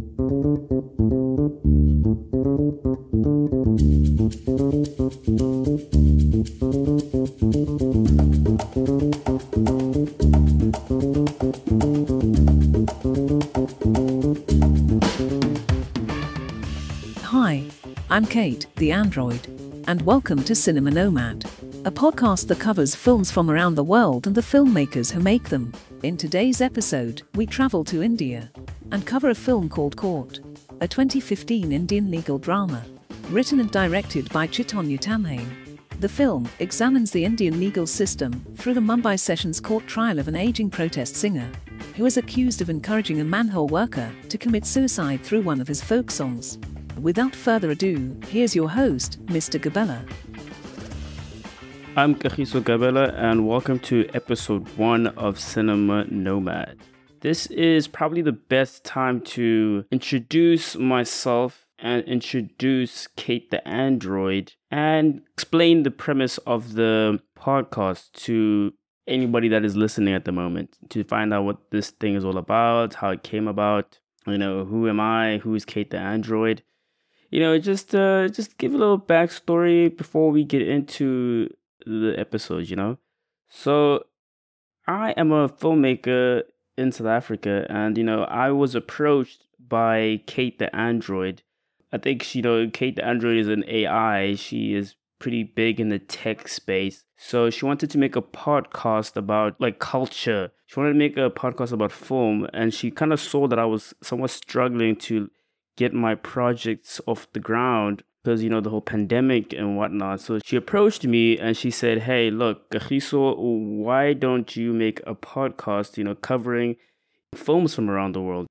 Hi, I'm Kate, the android, and welcome to Cinema Nomad, a podcast that covers films from around the world and the filmmakers who make them. In today's episode, we travel to India and cover a film called Court, a 2015 Indian legal drama, written and directed by Chaitanya Tamhane. The film examines the Indian legal system through the Mumbai Sessions Court trial of an aging protest singer who is accused of encouraging a manhole worker to commit suicide through one of his folk songs. Without further ado, here's your host, Mr. Gabella. I'm Kahiso Gabella, and welcome to episode one of Cinema Nomad. This is probably the best time to introduce myself and introduce Kate the Android and explain the premise of the podcast to anybody that is listening at the moment to find out what this thing is all about, how it came about, you know, who am I, who is Kate the Android. You know, just uh just give a little backstory before we get into the episode, you know. So I am a filmmaker in South Africa and you know, I was approached by Kate the Android. I think you know Kate the Android is an AI. She is pretty big in the tech space. So she wanted to make a podcast about like culture. She wanted to make a podcast about film and she kind of saw that I was somewhat struggling to get my projects off the ground because you know the whole pandemic and whatnot. So she approached me and she said, "Hey, look, Kahiso, why don't you make a podcast? You know, covering films from around the world,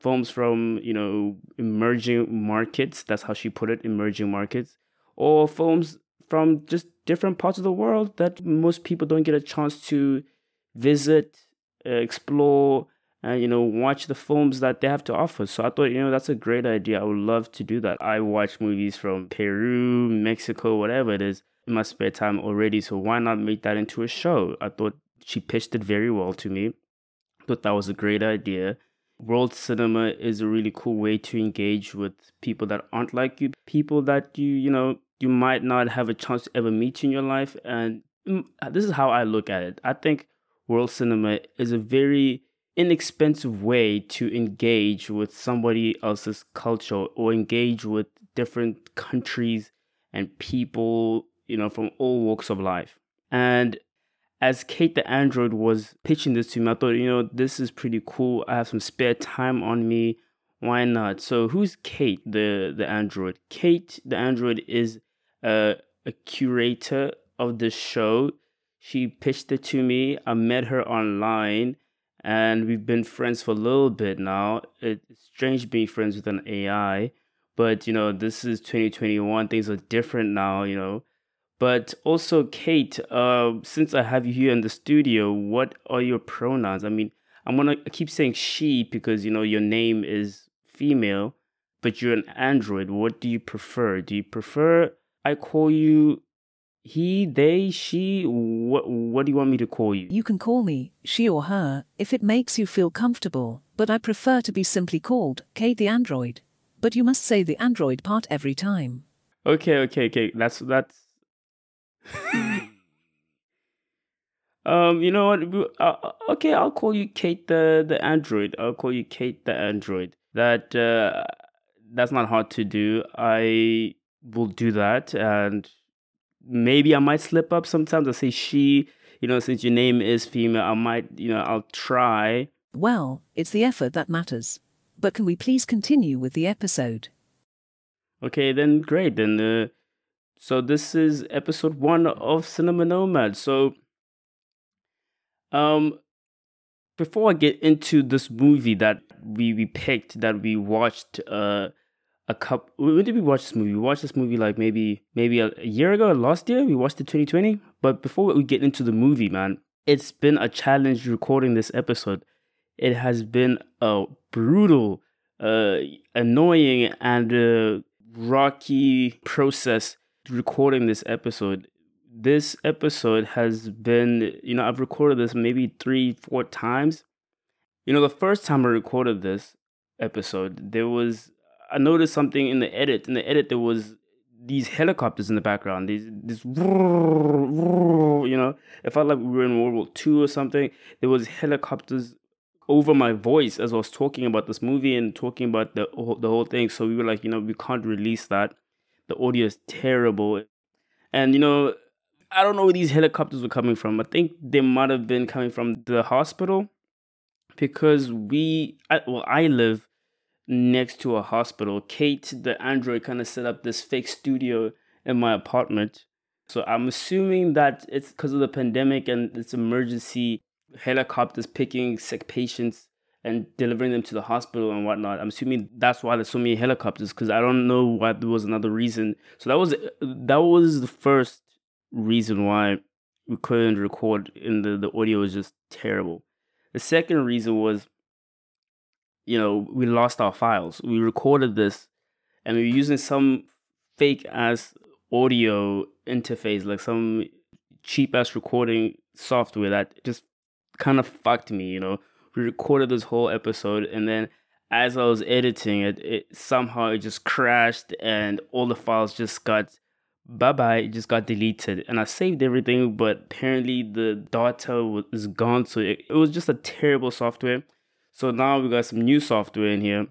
films from you know emerging markets. That's how she put it, emerging markets, or films from just different parts of the world that most people don't get a chance to visit, uh, explore." And you know watch the films that they have to offer. So i thought you know that's a great idea. I would love to do that. I watch movies from peru mexico whatever it is in my spare time already. So why not make that into a show? I thought she pitched it very well to me. Thought that was a great idea. World cinema is a really cool way to engage with people that aren't like you people that you you know you might not have a chance to ever meet in your life. And mm, this is how i look at it. I think world cinema is a very inexpensive way to engage with somebody else's culture or engage with different countries and people, you know, from all walks of life. And as Kate the Android was pitching this to me, I thought, you know, this is pretty cool. I have some spare time on me. Why not? So who's Kate the the android? Kate the android is a, a curator of the show. She pitched it to me. I met her online and we've been friends for a little bit now. It's strange being friends with an AI, but you know, this is 2021. Things are different now, you know. But also, Kate, uh, since I have you here in the studio, what are your pronouns? I mean, I'm gonna keep saying she because you know your name is female, but you're an android. What do you prefer? Do you prefer I call you he, they, she, what, what do you want me to call you? You can call me she or her if it makes you feel comfortable, but I prefer to be simply called Kate the android. But you must say the android part every time. Okay, okay, okay. That's that's. um, you know what? Uh, okay, I'll call you Kate the the android. I'll call you Kate the android. That uh, that's not hard to do. I will do that, and maybe I might slip up sometimes. I say she, you know, since your name is female, I might, you know, I'll try. Well, it's the effort that matters. But can we please continue with the episode? Okay, then great. Then, uh, so this is episode one of Cinema Nomad. So, um, before I get into this movie that we we picked that we watched, uh, a couple. When did we watch this movie? We watched this movie like maybe maybe a, a year ago, last year. We watched it 2020. But before we get into the movie, man, it's been a challenge recording this episode. It has been a brutal, uh, annoying, and uh, rocky process recording this episode. This episode has been, you know, I've recorded this maybe three, four times. You know, the first time I recorded this, episode, there was I noticed something in the edit. In the edit, there was these helicopters in the background. These this you know, it felt like we were in World War II or something. There was helicopters over my voice as I was talking about this movie and talking about the the whole thing. So we were like, you know, we can't release that. The audio is terrible, and you know, I don't know where these helicopters were coming from. I think they might have been coming from the hospital because we, I, well, I live next to a hospital. Kate, the android, kind of set up this fake studio in my apartment. So I'm assuming that it's because of the pandemic and this emergency helicopters picking sick patients and delivering them to the hospital and whatnot. I'm assuming that's why there's so many helicopters because I don't know why there was another reason. So that was that was the first reason why we couldn't record and the, the audio was just terrible. The second reason was you know, we lost our files. We recorded this and we were using some fake ass audio interface, like some cheap ass recording software that just kind of fucked me, you know. We recorded this whole episode and then as I was editing it, it somehow it just crashed and all the files just got bye bye, it just got deleted. And I saved everything, but apparently the data was gone. So it, it was just a terrible software. So now we got some new software in here.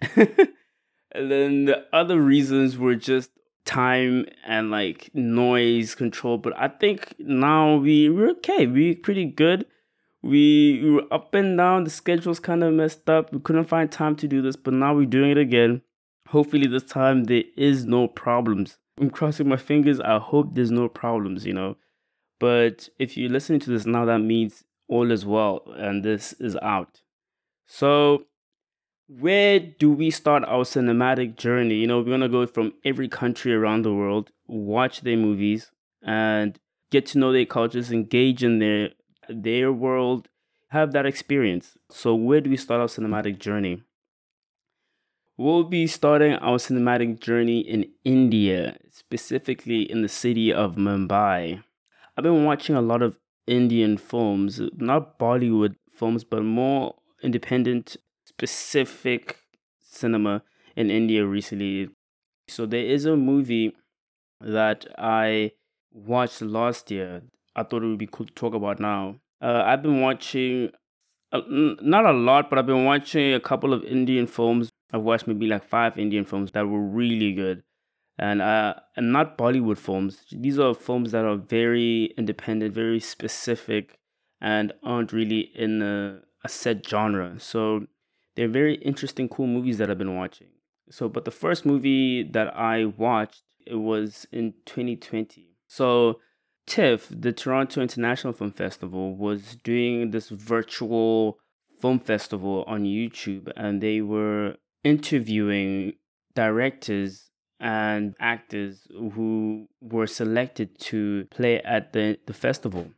and then the other reasons were just time and like noise control. But I think now we we're okay. We're pretty good. We, we were up and down. The schedule's kind of messed up. We couldn't find time to do this, but now we're doing it again. Hopefully this time there is no problems. I'm crossing my fingers. I hope there's no problems, you know. But if you're listening to this now, that means all is well and this is out. So, where do we start our cinematic journey? You know, we're to go from every country around the world, watch their movies, and get to know their cultures, engage in their their world, have that experience. So, where do we start our cinematic journey? We'll be starting our cinematic journey in India, specifically in the city of Mumbai. I've been watching a lot of Indian films, not Bollywood films, but more independent, specific cinema in India recently. So there is a movie that I watched last year. I thought it would be cool to talk about now. Uh, I've been watching, uh, not a lot, but I've been watching a couple of Indian films. I've watched maybe like five Indian films that were really good. And uh, and not Bollywood films. These are films that are very independent, very specific, and aren't really in the a set genre. So they're very interesting, cool movies that I've been watching. So, but the first movie that I watched it was in 2020. So TIFF, the Toronto International Film Festival, was doing this virtual film festival on YouTube, and they were interviewing directors and actors who were selected to play at the, the festival.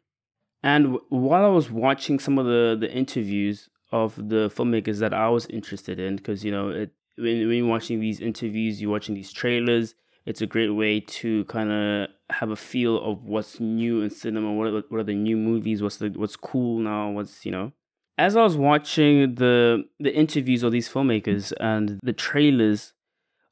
And while I was watching some of the, the interviews of the filmmakers that I was interested in, because, you know, it, when, when you're watching these interviews, you're watching these trailers, it's a great way to kind of have a feel of what's new in cinema, what are, what are the new movies, what's the what's cool now, what's, you know. As I was watching the the interviews of these filmmakers and the trailers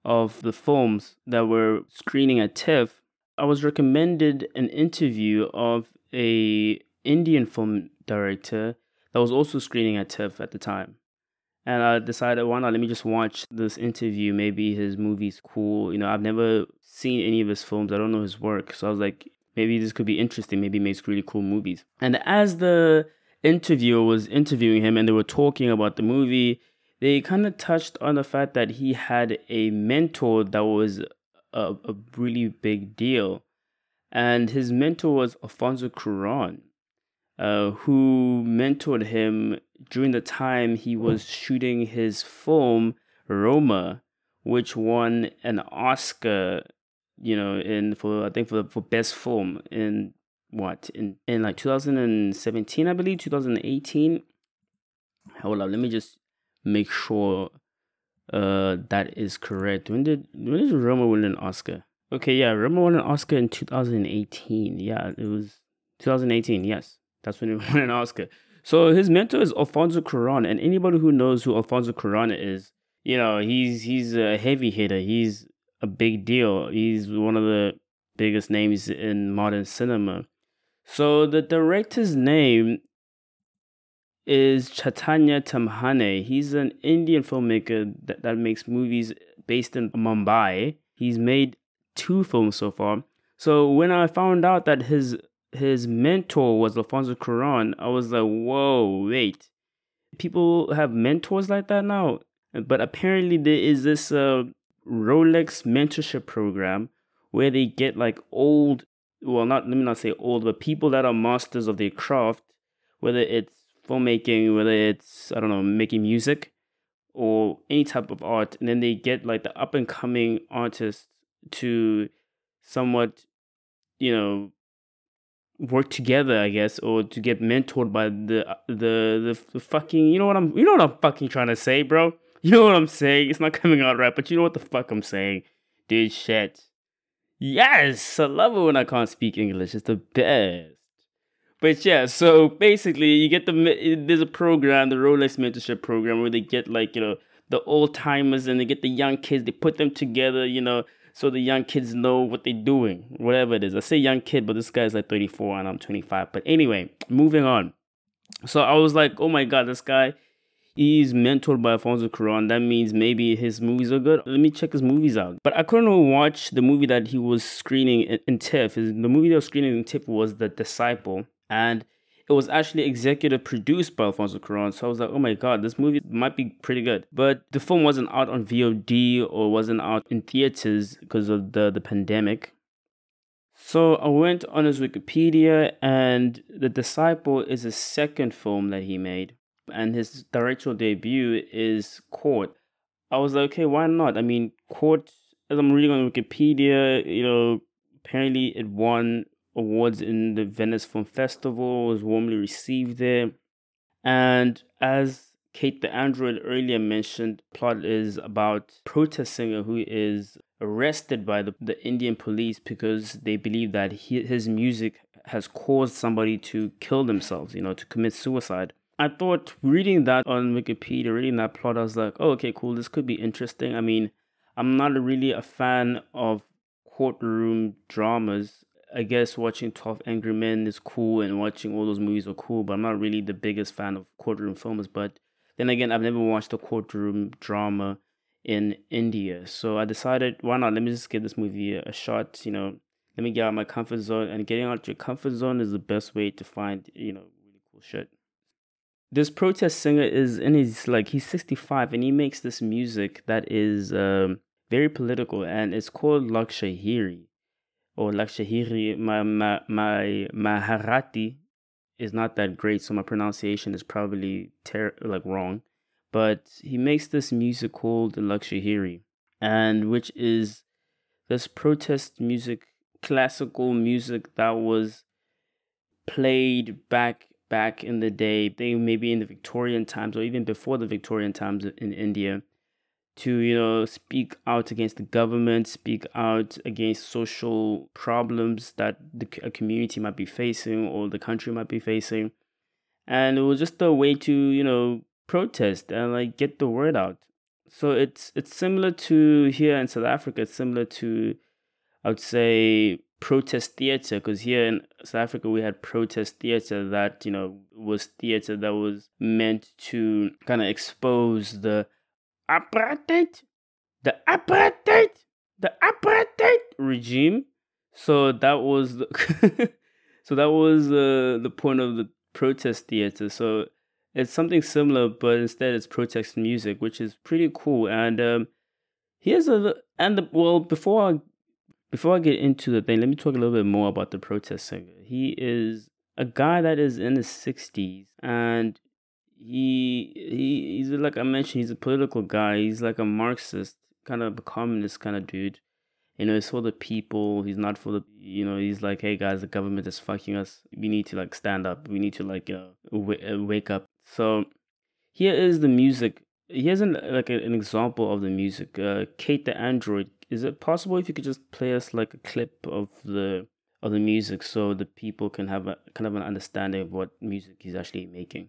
of the films that were screening at TIFF, I was recommended an interview of a Indian film director that was also screening at TIFF at the time. And I decided, why not? Let me just watch this interview. Maybe his movie's cool. You know, I've never seen any of his films. I don't know his work. So I was like, maybe this could be interesting. Maybe he makes really cool movies. And as the interviewer was interviewing him and they were talking about the movie, they kind of touched on the fact that he had a mentor that was a, a really big deal. And his mentor was Alfonso Cuarón uh, who mentored him during the time he was shooting his film Roma, which won an Oscar, you know, in for I think for for best film in what in in like 2017, I believe 2018. Hold up, let me just make sure uh that is correct. When did when did Roma win an Oscar? Okay, yeah, Roma won an Oscar in 2018. Yeah, it was 2018. Yes. That's when he won an Oscar. So his mentor is Alfonso Cuarón, and anybody who knows who Alfonso Cuarón is, you know, he's he's a heavy hitter. He's a big deal. He's one of the biggest names in modern cinema. So the director's name is Chaitanya Tamhane. He's an Indian filmmaker that, that makes movies based in Mumbai. He's made two films so far. So when I found out that his his mentor was Alfonso Cuarón, I was like, whoa, wait. People have mentors like that now? But apparently there is this uh, Rolex mentorship program where they get like old, well, not let me not say old, but people that are masters of their craft, whether it's filmmaking, whether it's I don't know, making music or any type of art, and then they get like the up and coming artists to somewhat, you know, work together, I guess, or to get mentored by the the the, fucking you know what I'm you know what I'm fucking trying to say, bro. You know what I'm saying? It's not coming out right, but you know what the fuck I'm saying. Dude shit. Yes, I love it when I can't speak English. It's the best. But yeah, so basically, you get the there's a program, the Rolex mentorship program, where they get like you know the old timers and they get the young kids. They put them together, you know, so the young kids know what they're doing, whatever it is. I say young kid, but this guy's like 34 and I'm 25. But anyway, moving on. So I was like, oh my god, this guy he's mentored by Alfonso Cuarón. That means maybe his movies are good. Let me check his movies out. But I couldn't watch the movie that he was screening in, in TIFF. The movie that was screening in TIFF was The Disciple. And it was actually executive produced by Alfonso Cuarón. So I was like, oh my god, this movie might be pretty good. But the film wasn't out on VOD or wasn't out in theaters because of the, the pandemic. So I went on his Wikipedia, and The Disciple is the second film that he made and his directorial debut is Court. I was like, okay, why not? I mean, Court, as I'm reading on Wikipedia, you know, apparently it won awards in the Venice Film Festival, was warmly received there. And as Kate the Android earlier mentioned, plot is about protest singer who is arrested by the, the Indian police because they believe that he, his music has caused somebody to kill themselves, you know, to commit suicide. I thought reading that on Wikipedia, reading that plot, I was like, oh, okay, cool. This could be interesting. I mean, I'm not really a fan of courtroom dramas. I guess watching 12 Angry Men is cool and watching all those movies are cool, but I'm not really the biggest fan of courtroom films. But then again, I've never watched a courtroom drama in India. So I decided, why not? Let me just give this movie a shot. You know, let me get out my comfort zone. And getting out your comfort zone is the best way to find, you know, really cool shit this protest singer is in his like he's 65 and he makes this music that is um, very political and it's called Lakshahiri or Lakshahiri. My, my, my Maharati is not that great, so my pronunciation is probably ter- like wrong. But he makes this music called Lakshahiri, and which is this protest music, classical music that was played back back in the day, they maybe in the Victorian times or even before the Victorian times in India, to you know speak out against the government, speak out against social problems that the a community might be facing or the country might be facing, and it was just a way to you know protest and like get the word out. So it's it's similar to here in South Africa. It's similar to I would say protest theater because here in South Africa we had protest theater that you know was theater that was meant to kind of expose the apartheid, the apartheid, the apartheid regime. So that was the so that was uh, the point of the protest theater. So it's something similar, but instead it's protest music, which is pretty cool. And um, here's a and the, well before I before I get into the thing, let me talk a little bit more about the protest singer. He is a guy that is in his 60s and he he he's like I mentioned, he's a political guy. He's like a Marxist, kind of a communist kind of dude. You know, he's for the people. He's not for the, you know, he's like, hey guys, the government is fucking us. We need to like stand up. We need to like uh, w- uh, wake up. So here is the music. Here's an like an example of the music. Uh, Kate the Android is it possible if you could just play us like a clip of the of the music so the people can have a kind of an understanding of what music he's actually making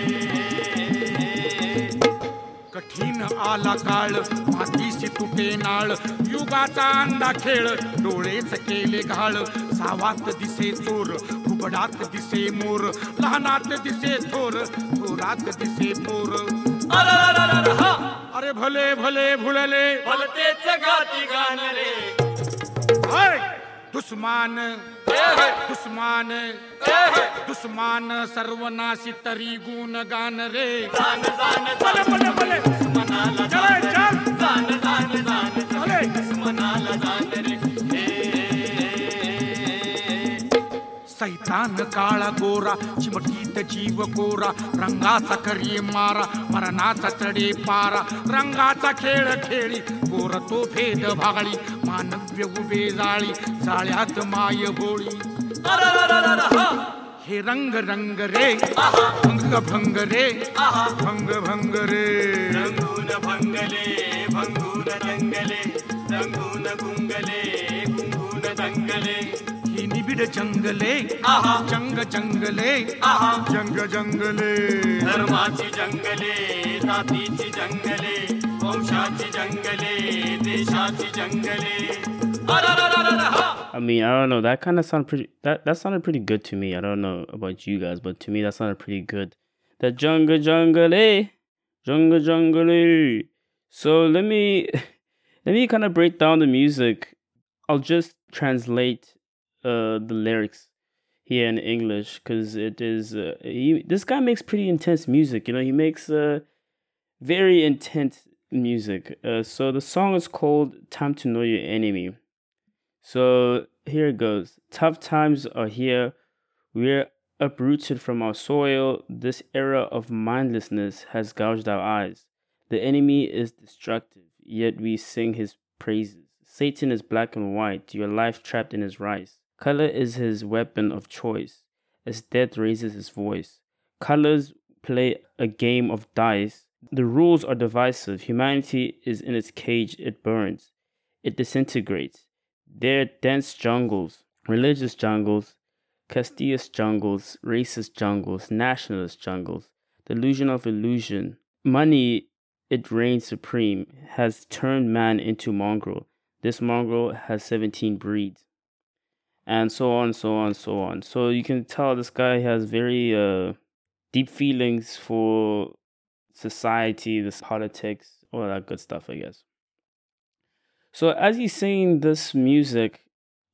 हिन आला काळ मातीशी तुटे नाळ युगाचा अंधा खेळ डोळेच केले घाळ सावात दिसे चोर उबडात दिसे मोर लहानात दिसे थोर थोरात दिसे थोर अरे भले भले भुळले भलतेच गाती गाणले दुस्मान दुस्मान दुस्मान सर्वनाशी तरी गुण गान रे। सैतान काळा गोरा चिमटीत जीव कोरा रंगाचा करी मारा मरणाचा चढे पारा रंगाचा खेळ खेळी गोर तो भेद भागळी मानव्य उभे जाळी जाळ्यात माय होळी हे रंग रंग रे भंग भंग रे भंग भंग रे। रंगून भंगले भंगून रंगले रंगून गुंगले गुंगून दंगले। ही निबिड जंगले जंग जंगले जंग जंगले। धर्माची जंगले जातीची जंगले वंशाची जंगले देशाची जंगले अरररररहा! I mean, I don't know. That kind of sounded pretty. That that sounded pretty good to me. I don't know about you guys, but to me that sounded pretty good. The jungle jungle, eh? Jungle jungle, eh? So let me let me kind of break down the music. I'll just translate uh the lyrics here in English because it is uh, he, this guy makes pretty intense music. You know, he makes uh very intense music. Uh, so the song is called "Time to Know Your Enemy." So here it goes. Tough times are here. We're uprooted from our soil. This era of mindlessness has gouged our eyes. The enemy is destructive, yet we sing his praises. Satan is black and white, your life trapped in his rice. Color is his weapon of choice, as death raises his voice. Colors play a game of dice. The rules are divisive. Humanity is in its cage, it burns, it disintegrates. There are dense jungles, religious jungles, castious jungles, racist jungles, nationalist jungles, delusion of illusion. Money, it reigns supreme, has turned man into mongrel. This mongrel has 17 breeds. And so on, so on, so on. So you can tell this guy has very uh, deep feelings for society, this politics, all that good stuff, I guess. So as he's singing this music,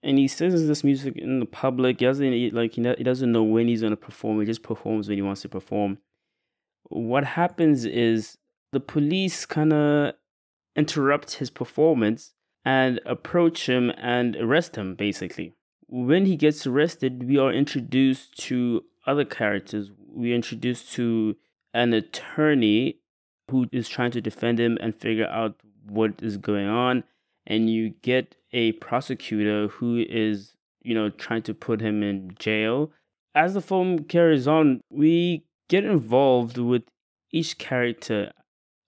and he sings this music in the public, he doesn't like he doesn't know when he's gonna perform. He just performs when he wants to perform. What happens is the police kind of interrupt his performance and approach him and arrest him. Basically, when he gets arrested, we are introduced to other characters. We are introduced to an attorney who is trying to defend him and figure out what is going on and you get a prosecutor who is you know trying to put him in jail. As the film carries on we get involved with each character.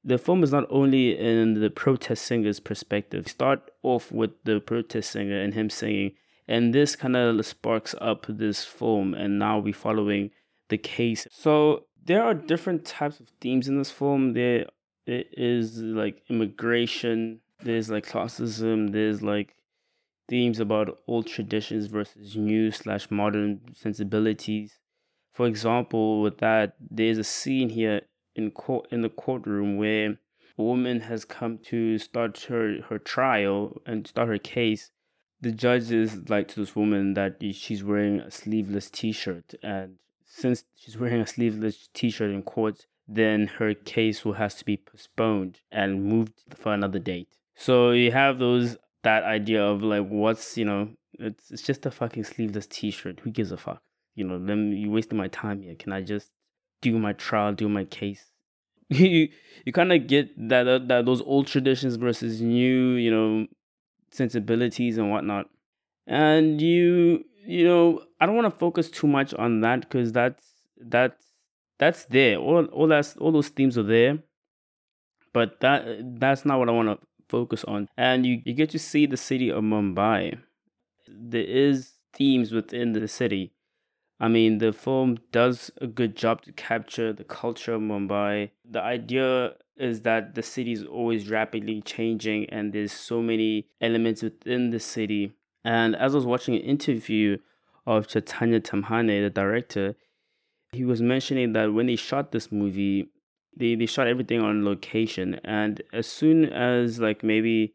The film is not only in the protest singer's perspective. Start off with the protest singer and him singing and this kind of sparks up this film and now we're following the case. So there are different types of themes in this film. There it is like immigration. There's like classism. There's like themes about old traditions versus new slash modern sensibilities. For example with that there's a scene here in court in the courtroom where a woman has come to start her her trial and start her case. The judge is like to this woman that she's wearing a sleeveless t-shirt and since she's wearing a sleeveless t-shirt in court then her case will has to be postponed and moved for another date so you have those that idea of like what's you know it's it's just a fucking sleeveless t-shirt who gives a fuck you know, them you wasting my time here. Can I just do my trial, do my case? you you kind of get that, that that those old traditions versus new, you know, sensibilities and whatnot. And you you know, I don't want to focus too much on that because that's that's that's there. All all that's all those themes are there. But that that's not what I want to focus on. And you, you get to see the city of Mumbai. There is themes within the city. I mean, the film does a good job to capture the culture of Mumbai. The idea is that the city is always rapidly changing and there's so many elements within the city. And as I was watching an interview of Chaitanya Tamhane, the director, he was mentioning that when they shot this movie, they, they shot everything on location. And as soon as, like, maybe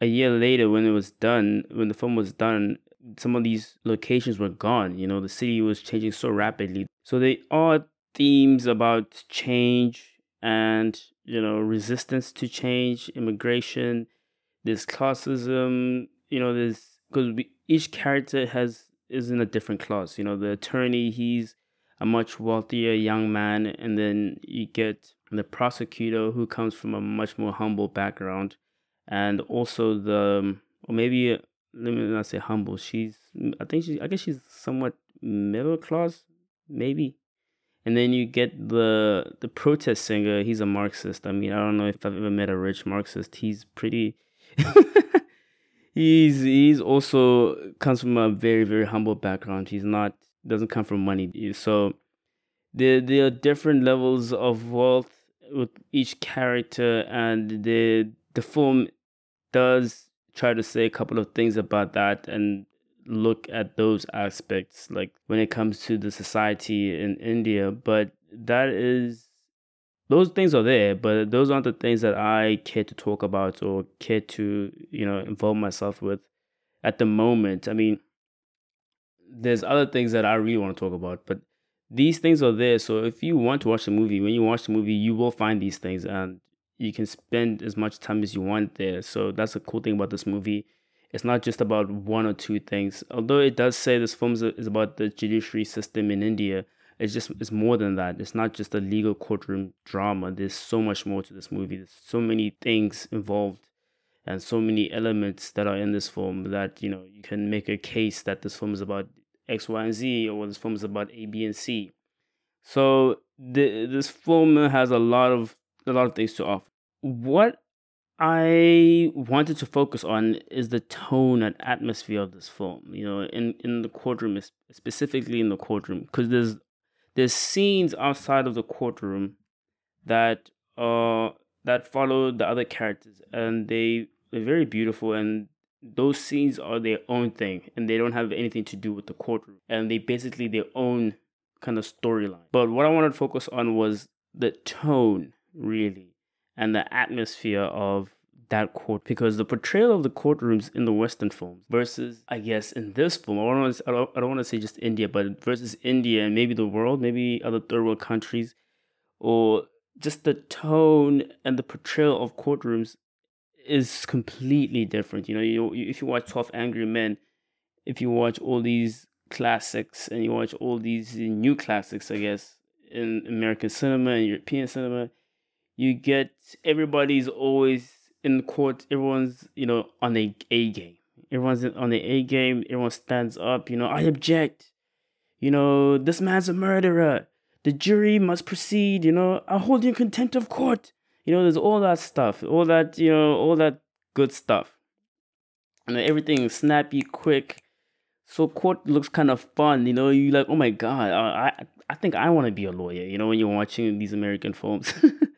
a year later, when it was done, when the film was done, some of these locations were gone. You know, the city was changing so rapidly. So they are themes about change and, you know, resistance to change, immigration, there's classism, you know, there's because each character has is in a different class. You know, the attorney, he's a much wealthier young man, and then you get the prosecutor who comes from a much more humble background, and also the or maybe let me not say humble. She's I think she I guess she's somewhat middle class, maybe. And then you get the the protest singer. He's a Marxist. I mean, I don't know if I've ever met a rich Marxist. He's pretty. he's he's also comes from a very very humble background. He's not doesn't come from money. So there there are different levels of wealth with each character, and the the film does try to say a couple of things about that and look at those aspects, like when it comes to the society in India. But that is those things are there, but those aren't the things that I care to talk about or care to, you know, involve myself with at the moment. I mean, there's other things that I really want to talk about, but these things are there. So if you want to watch the movie, when you watch the movie, you will find these things and you can spend as much time as you want there. So that's a cool thing about this movie. It's not just about one or two things. Although it does say this film is about the judiciary system in India, it's just it's more than that. It's not just a legal courtroom drama. There's so much more to this movie. There's so many things involved and so many elements that are in this film that you know you can make a case that this film is about X, Y, and Z, or this film is about A, B, and C. So the, this film has a lot of a lot of things to offer. What I wanted to focus on is the tone and atmosphere of this film. You know, in in the courtroom, specifically in the courtroom, because there's there's scenes outside of the courtroom that uh that follow the other characters, and they they're very beautiful and those scenes are their own thing and they don't have anything to do with the courtroom and they basically their own kind of storyline. But what i wanted to focus on was the tone really and the atmosphere of that court because the portrayal of the courtrooms in the western films versus i guess in this film i don't to, I don't, I don't want to say just india but versus india and maybe the world maybe other third world countries or just the tone and the portrayal of courtrooms is completely different. You know, you, you, if you watch Twelve Angry Men, if you watch all these classics and you watch all these new classics, I guess, in American cinema and European cinema, you get everybody's always in court. Everyone's you know on the A game. Everyone's on the A game. Everyone stands up. You know, I object. You know, this man's a murderer. The jury must proceed. You know, I hold you in contempt of court. You know, there's all that stuff, all that, you know, all that good stuff. And everything snappy, quick. So court looks kind of fun, you know. You like, oh my god, I I, I think I want to be a lawyer. You know, when you're watching these American films,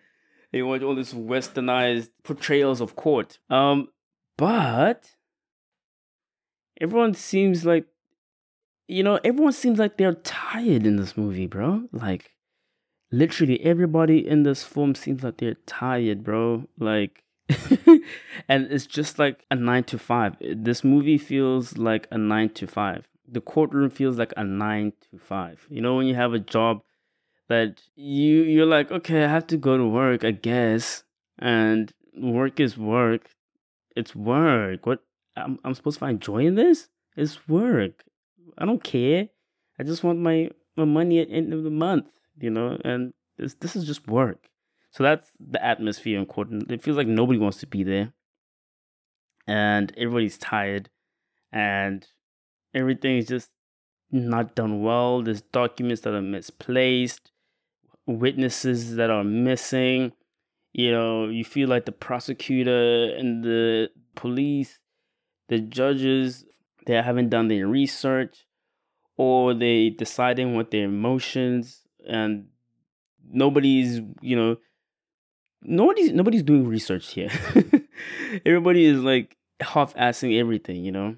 you watch all these westernized portrayals of court. Um, but everyone seems like, you know, everyone seems like they're tired in this movie, bro. Like, literally everybody in this film seems like they're tired, bro. Like, and it's just like a nine to five. This movie feels like a nine to five. The courtroom feels like a nine to five. You know, when you have a job that you you're like, okay, I have to go to work, I guess, and work is work. It's work. What I'm I'm supposed to find joy in this? It's work. I don't care. I just want my, my money at end of the month, you know, and this this is just work. So that's the atmosphere in court. It feels like nobody wants to be there. And everybody's tired and everything is just not done well. There's documents that are misplaced, witnesses that are missing. You know, you feel like the prosecutor and the police, the judges, they haven't done their research or they deciding what their emotions and nobody's, you know, nobody's nobody's doing research here. Everybody is like half assing everything, you know.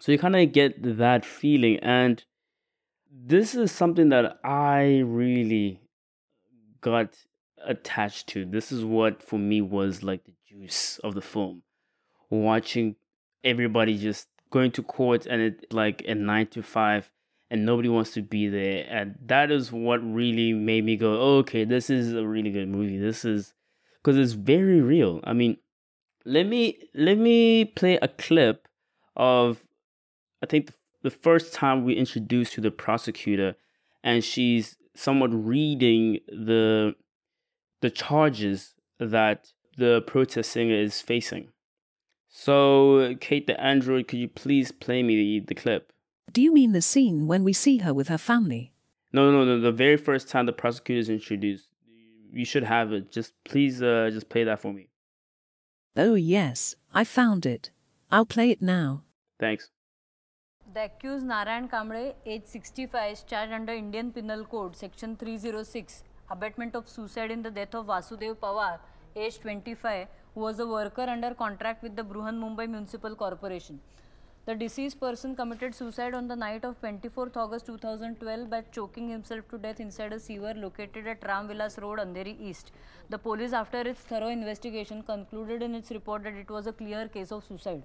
So you kind of get that feeling. And this is something that I really got attached to. This is what for me was like the juice of the film. Watching everybody just going to court and it like a nine to five and nobody wants to be there. And that is what really made me go, oh, okay, this is a really good movie. This is because it's very real. I mean, let me let me play a clip of I think the first time we introduced to the prosecutor, and she's somewhat reading the the charges that the protest singer is facing. So, Kate the android, could you please play me the, the clip? Do you mean the scene when we see her with her family? No, no, no. The very first time the prosecutor is introduced, you should have it. Just please, uh, just play that for me. Oh yes, I found it. I'll play it now. Thanks. The accused Narayan Kamble, age 65, is charged under Indian Penal Code, Section 306, abetment of suicide in the death of Vasudev Pawar, age 25, who was a worker under contract with the Bruhan Mumbai Municipal Corporation. The deceased person committed suicide on the night of 24th August 2012 by choking himself to death inside a sewer located at Ram Vilas Road, Andheri East. The police, after its thorough investigation, concluded in its report that it was a clear case of suicide.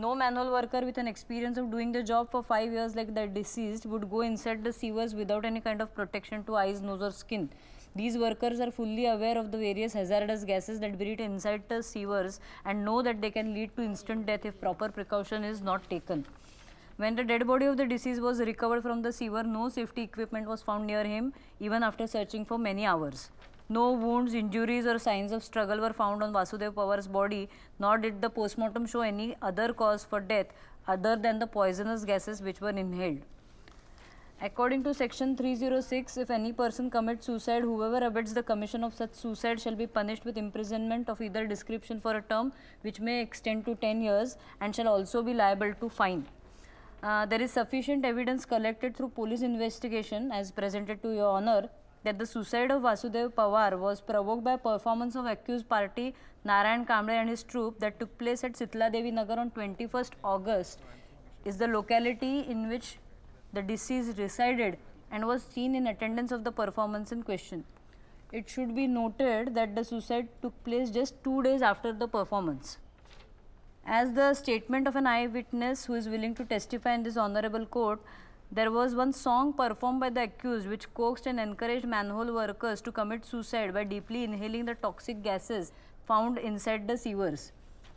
No manual worker with an experience of doing the job for five years like the deceased would go inside the sewers without any kind of protection to eyes, nose or skin. These workers are fully aware of the various hazardous gases that breathe inside the sewers and know that they can lead to instant death if proper precaution is not taken. When the dead body of the deceased was recovered from the sewer, no safety equipment was found near him even after searching for many hours. No wounds, injuries, or signs of struggle were found on Vasudev Pawar's body, nor did the postmortem show any other cause for death other than the poisonous gases which were inhaled. According to section 306, if any person commits suicide, whoever abets the commission of such suicide shall be punished with imprisonment of either description for a term which may extend to 10 years and shall also be liable to fine. Uh, there is sufficient evidence collected through police investigation as presented to your honor that the suicide of Vasudev Pawar was provoked by performance of accused party Narayan Kamble and his troop that took place at Sitla Devi Nagar on 21st August is the locality in which the deceased resided and was seen in attendance of the performance in question. It should be noted that the suicide took place just two days after the performance. As the statement of an eyewitness who is willing to testify in this honorable court, there was one song performed by the accused which coaxed and encouraged manhole workers to commit suicide by deeply inhaling the toxic gases found inside the sewers.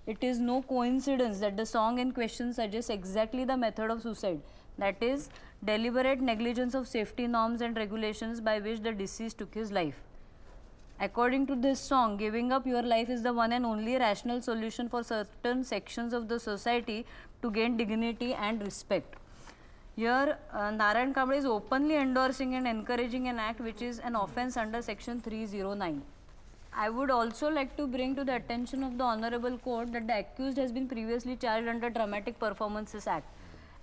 It is no coincidence that the song in question suggests exactly the method of suicide that is, deliberate negligence of safety norms and regulations by which the deceased took his life. According to this song, giving up your life is the one and only rational solution for certain sections of the society to gain dignity and respect. Here, uh, Narayan Kamble is openly endorsing and encouraging an act which is an offence under section 309. I would also like to bring to the attention of the Honorable Court that the accused has been previously charged under Dramatic Performances Act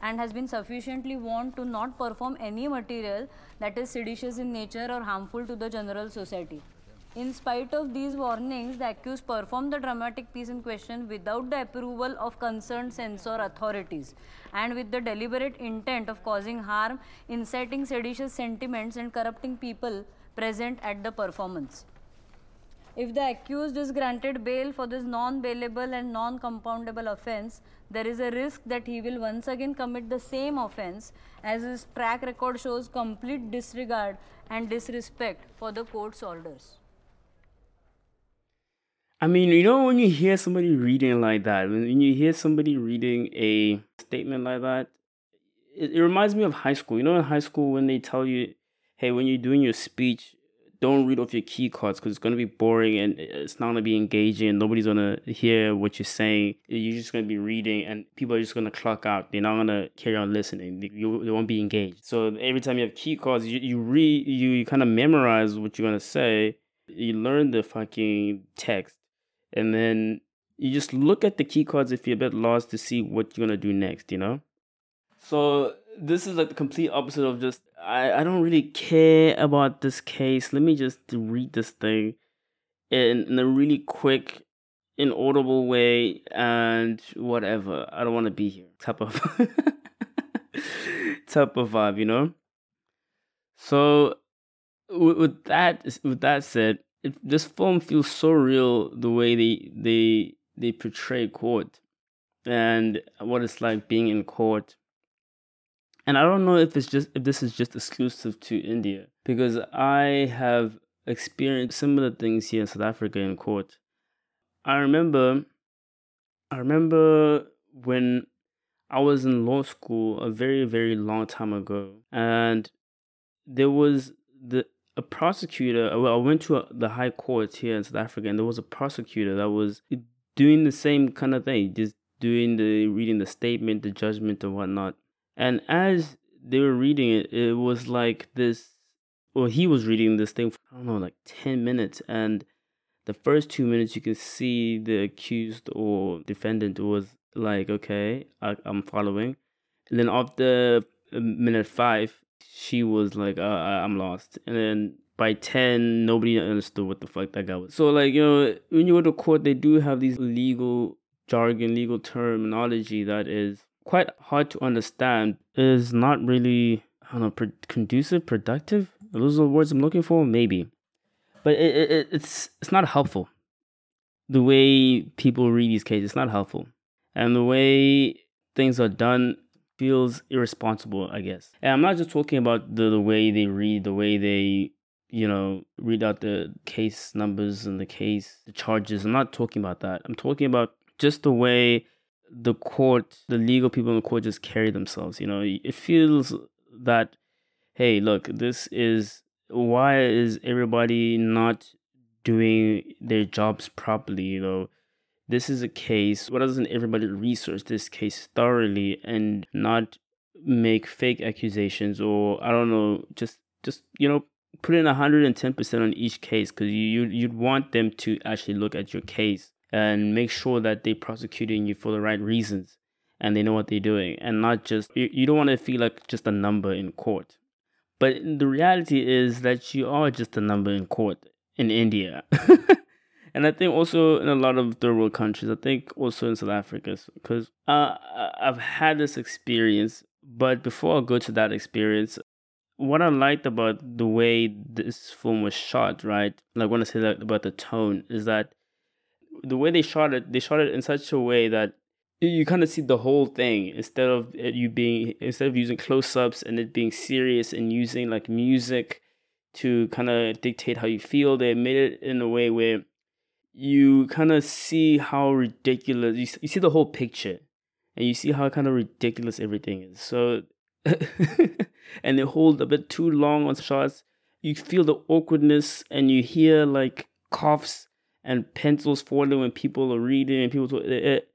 and has been sufficiently warned to not perform any material that is seditious in nature or harmful to the general society. In spite of these warnings, the accused performed the dramatic piece in question without the approval of concerned censor authorities and with the deliberate intent of causing harm, inciting seditious sentiments, and corrupting people present at the performance. If the accused is granted bail for this non bailable and non compoundable offence, there is a risk that he will once again commit the same offence as his track record shows complete disregard and disrespect for the court's orders. I mean, you know, when you hear somebody reading like that, when you hear somebody reading a statement like that, it, it reminds me of high school. You know, in high school when they tell you, hey, when you're doing your speech, don't read off your key cards because it's going to be boring and uh, it's not going to be engaging nobody's going to hear what you're saying. You're just going to be reading and people are just going to clock out. They're not going to carry on listening. They, you, they won't be engaged. So every time you have key cards, you, you read, you, you kind of memorize what you're going to say. You learn the fucking text and then you just look at the key cards if you're a bit lost to see what you're to do next, you know? So this is like the complete opposite of just I, I don't really care about this case. Let me just read this thing in, in a really quick, inaudible way and whatever. I don't want to be here. Type of type of vibe, you know? So with that with that said, it, this film feels so real the way they they they portray court and what it's like being in court and I don't know if it's just if this is just exclusive to India because I have experienced similar things here in South Africa in court. I remember I remember when I was in law school a very very long time ago and there was the a prosecutor uh, well I went to a, the high court here in South Africa and there was a prosecutor that was doing the same kind of thing just doing the reading the statement the judgment and whatnot and as they were reading it, it was like this. Well, he was reading this thing for, I don't know, like 10 minutes. And the first two minutes, you can see the accused or defendant was like, okay, I, am following. And then after minute five, she was like, uh, I'm lost. And then by 10, nobody understood what the fuck that guy was. So, like, you know, when you go to court, they do have these legal jargon, legal terminology that is quite hard to understand is not really I don't know pro- conducive, productive. Those are the words I'm looking for, maybe, but it, it, it's it's not helpful. The way people read these cases, it's not helpful, and the way things are done feels irresponsible. I guess, and I'm not just talking about the the way they read, the way they you know read out the case numbers and the case the charges. I'm not talking about that. I'm talking about just the way the court, the legal people in the court just carry themselves. You know, it feels that, hey, look, this is why is everybody not doing their jobs properly? You know, this is a case. Why doesn't everybody research this case thoroughly and not make fake accusations or I don't know, just just you know put in 110% on each case because you, you'd want them to actually look at your case and make sure that they're prosecuting you for the right reasons and they know what they're doing and not just you, you don't want to feel like just a number in court but the reality is that you are just a number in court in india and i think also in a lot of third world countries i think also in south africa because uh, i've had this experience but before i go to that experience what I liked about the way this film was shot, right? Like when I say that about the tone, is that the way they shot it, they shot it in such a way that you kind of see the whole thing instead of you being instead of using close ups and it being serious and using like music to kind of dictate how you feel. They made it in a way where you kind of see how ridiculous you, you see the whole picture and you see how kind of ridiculous everything is. So and they hold a bit too long on shots. You feel the awkwardness and you hear like coughs and pencils falling when people are reading and people talk, it, it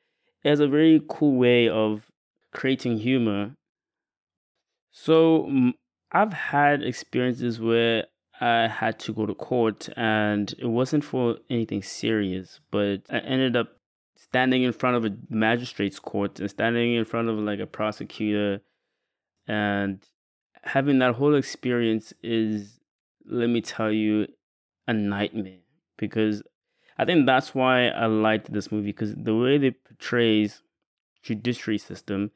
has a very cool way of creating humor. So I've had experiences where I had to go to court and it wasn't for anything serious, but I ended up standing in front of a magistrate's court and standing in front of like a prosecutor and having that whole experience is let me tell you a nightmare because I think that's why I liked this movie because the way they portrays judiciary system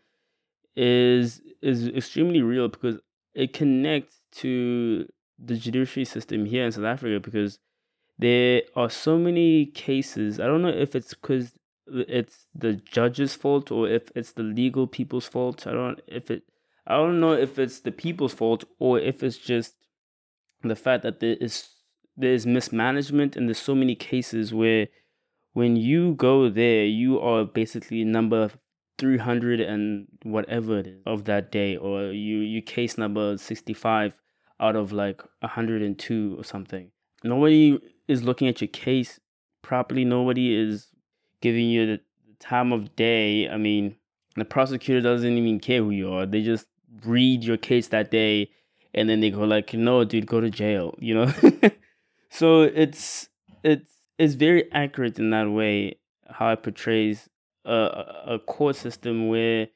is is extremely real because it connects to the judiciary system here in South Africa because there are so many cases. I don't know if it's because it's the judge's fault or if it's the legal people's fault. I don't if it I don't know if it's the people's fault or if it's just the fact that there is there's mismanagement and there's so many cases where when you go there you are basically number 300 and whatever it is of that day or you you case number 65 out of like 102 or something. Nobody is looking at your case properly. Nobody is giving you the time of day. I mean the prosecutor doesn't even care who you are. They just read your case that day and then they go like no dude go to jail you know? So it's it's it's very accurate in that way how it portrays a, a court system where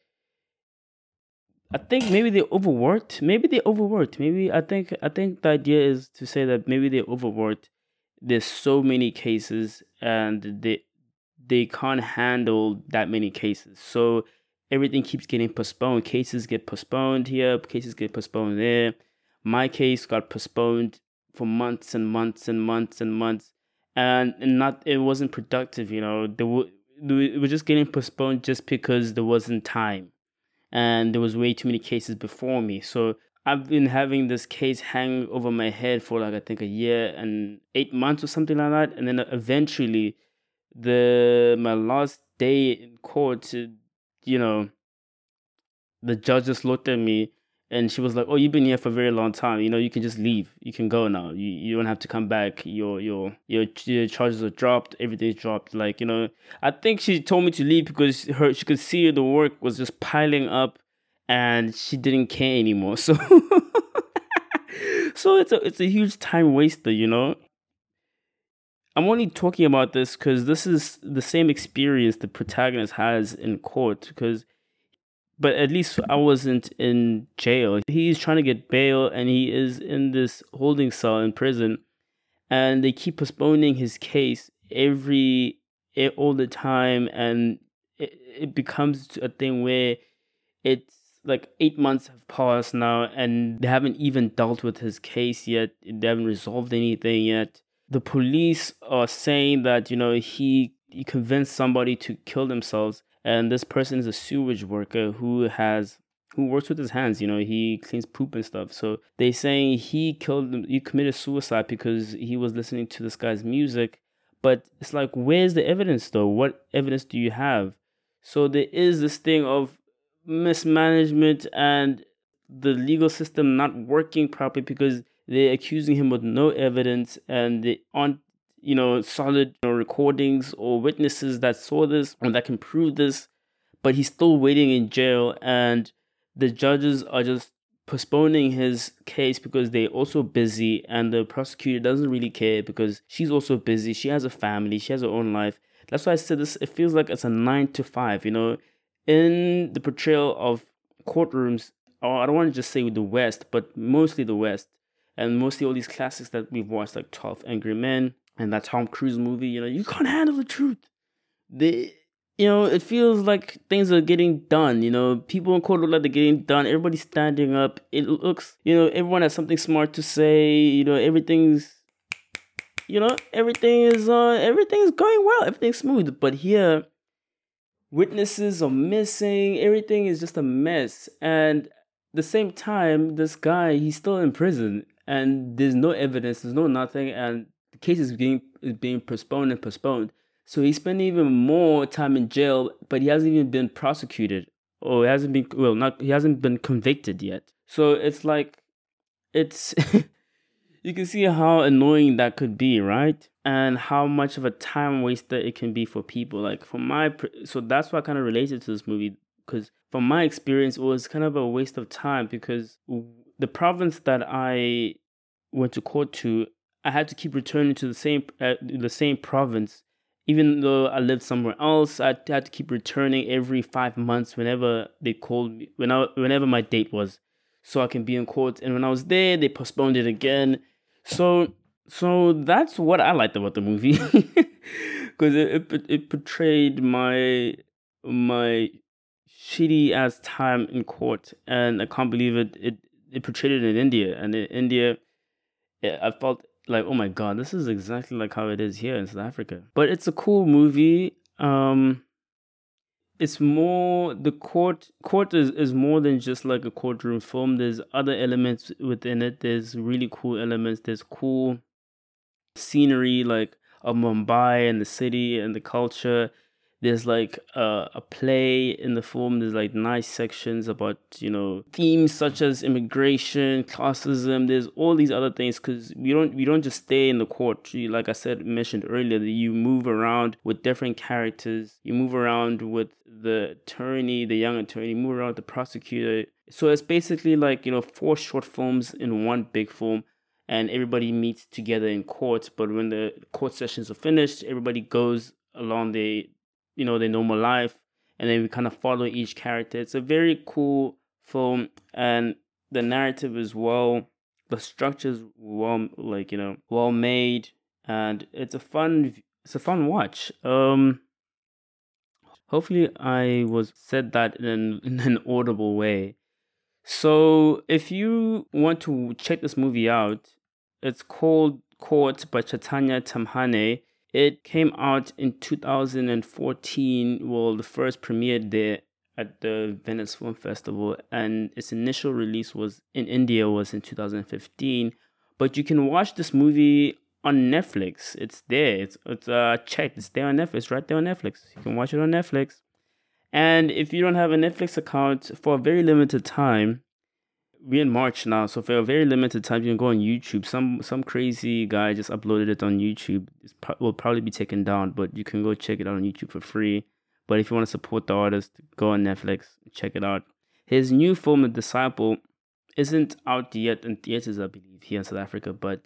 I think maybe they overworked. Maybe they overworked. Maybe I think I think the idea is to say that maybe they overworked. There's so many cases and they they can't handle that many cases. So everything keeps getting postponed. Cases get postponed here, cases get postponed there. My case got postponed for months and months and months and months and, and not it wasn't productive, you know. There were it was just getting postponed just because there wasn't time and there was way too many cases before me. So i've been having this case hang over my head for like i think a year and eight months or something like that. And then eventually the my last day in court you know the judge just looked at me and she was like, "Oh, you've been here for a very long time. You know, you can just leave. You can go now. You you don't have to come back. Your your your, your charges are dropped. Everything's dropped. Like you know, I think she told me to leave because her she could see the work was just piling up, and she didn't care anymore. So so it's a it's a huge time waster. You know. I'm only talking about this because this is the same experience the protagonist has in court because but at least I wasn't in jail. He's trying to get bail and he is in this holding cell in prison. And they keep postponing his case every eh, all the time and it, it becomes a thing where it's like eight months have passed now and they haven't even dealt with his case yet they haven't resolved anything yet the police are saying that you know he, he convinced somebody to kill themselves and this person is a sewage worker who has who works with his hands you know he cleans poop and stuff. So they saying he killed he committed suicide because he was listening to this guy's music. But it's like where's the evidence though? What evidence do you have? So there is this thing of mismanagement and the legal system not working properly because they're accusing him with no evidence and they aren't you know, solid you know, recordings or witnesses that saw this or that can prove this, but he's still waiting in jail, and the judges are just postponing his case because they're also busy, and the prosecutor doesn't really care because she's also busy. She has a family, she has her own life. That's why I said this. It feels like it's a nine to five, you know, in the portrayal of courtrooms. I don't want to just say the West, but mostly the West, and mostly all these classics that we've watched, like Twelve Angry Men, and that Tom Cruise movie, you know, you can't handle the truth. The you know, it feels like things are getting done. You know, people in court look like they're getting done. Everybody's standing up. It looks, you know, everyone has something smart to say. You know, everything's, you know, everything is, uh, everything's going well. Everything's smooth. But here, witnesses are missing. Everything is just a mess. And the same time, this guy, he's still in prison, and there's no evidence. There's no nothing, and the case is being is being postponed and postponed. So he spent even more time in jail, but he hasn't even been prosecuted or hasn't been well, not he hasn't been convicted yet. So it's like it's you can see how annoying that could be, right? And how much of a time waster it can be for people. Like for my so that's why I kind of related to this movie because from my experience it was kind of a waste of time because the province that I went to court to I had to keep returning to the same uh, the same province, even though I lived somewhere else. I had to keep returning every five months whenever they called me, when I, whenever my date was, so I can be in court. And when I was there, they postponed it again. So so that's what I liked about the movie, because it, it it portrayed my my shitty ass time in court, and I can't believe it. It it portrayed it in India, and in India, I felt like oh my god this is exactly like how it is here in south africa. But it's a cool movie um it's more the court court is, is more than just like a courtroom film. There's other elements within it. There's really cool elements. There's cool scenery like of mumbai and the city and the culture there's like a, a play in the film there's like nice sections about you know themes such as immigration classism there's all these other things because we don't we don't just stay in the court. You, like i said mentioned earlier that you move around with different characters. You move around with the attorney the young attorney move around with the prosecutor. So it's basically like you know four short films in one big film and everybody meets together in court. But when the court sessions are finished everybody goes along the you know their normal life and then we kind of follow each character. It's a very cool film and the narrative is well the structure is well like you know well made and it's a fun it's a fun watch. Um hopefully i was said that in an, in an audible way. So if you want to check this movie out it's called court by chaitanya tamhane it came out in 2014. Well, the first premiered there at the Venice Film Festival, and its initial release was in India was in 2015. But you can watch this movie on Netflix. It's there. It's it's uh checked. It's there on Netflix. Right there on Netflix. You can watch it on Netflix. And if you don't have a Netflix account for a very limited time, we're in March now, so for a very limited time, you can go on YouTube. Some some crazy guy just uploaded it on YouTube. It pro- will probably be taken down, but you can go check it out on YouTube for free. But if you want to support the artist, go on Netflix, check it out. His new film, The Disciple, isn't out yet in theaters, I believe, here in South Africa, but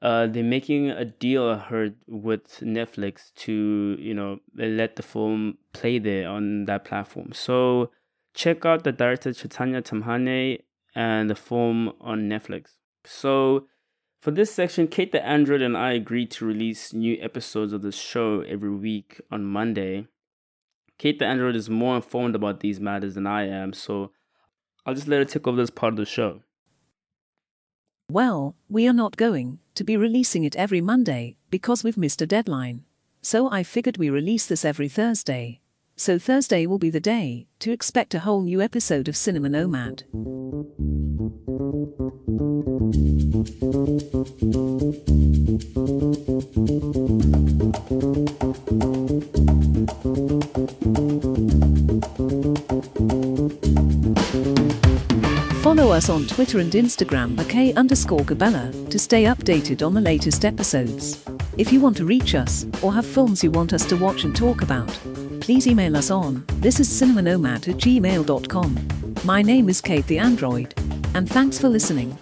uh, they're making a deal, I heard, with Netflix to, you know, let the film play there on that platform. So check out the director Chaitanya Tamhane and the film on Netflix. So, for this section, Kate the Android and I agreed to release new episodes of the show every week on Monday. Kate the Android is more informed about these matters than I am, so I'll just let her take over this part of the show. Well, we are not going to be releasing it every Monday because we've missed a deadline. So I figured we release this every Thursday. So Thursday will be the day to expect a whole new episode of Cinema Nomad. Follow us on Twitter and Instagram K underscore Gabella to stay updated on the latest episodes. If you want to reach us or have films you want us to watch and talk about, please email us on this is cinemanomad at gmail.com. My name is Kate the Android, and thanks for listening.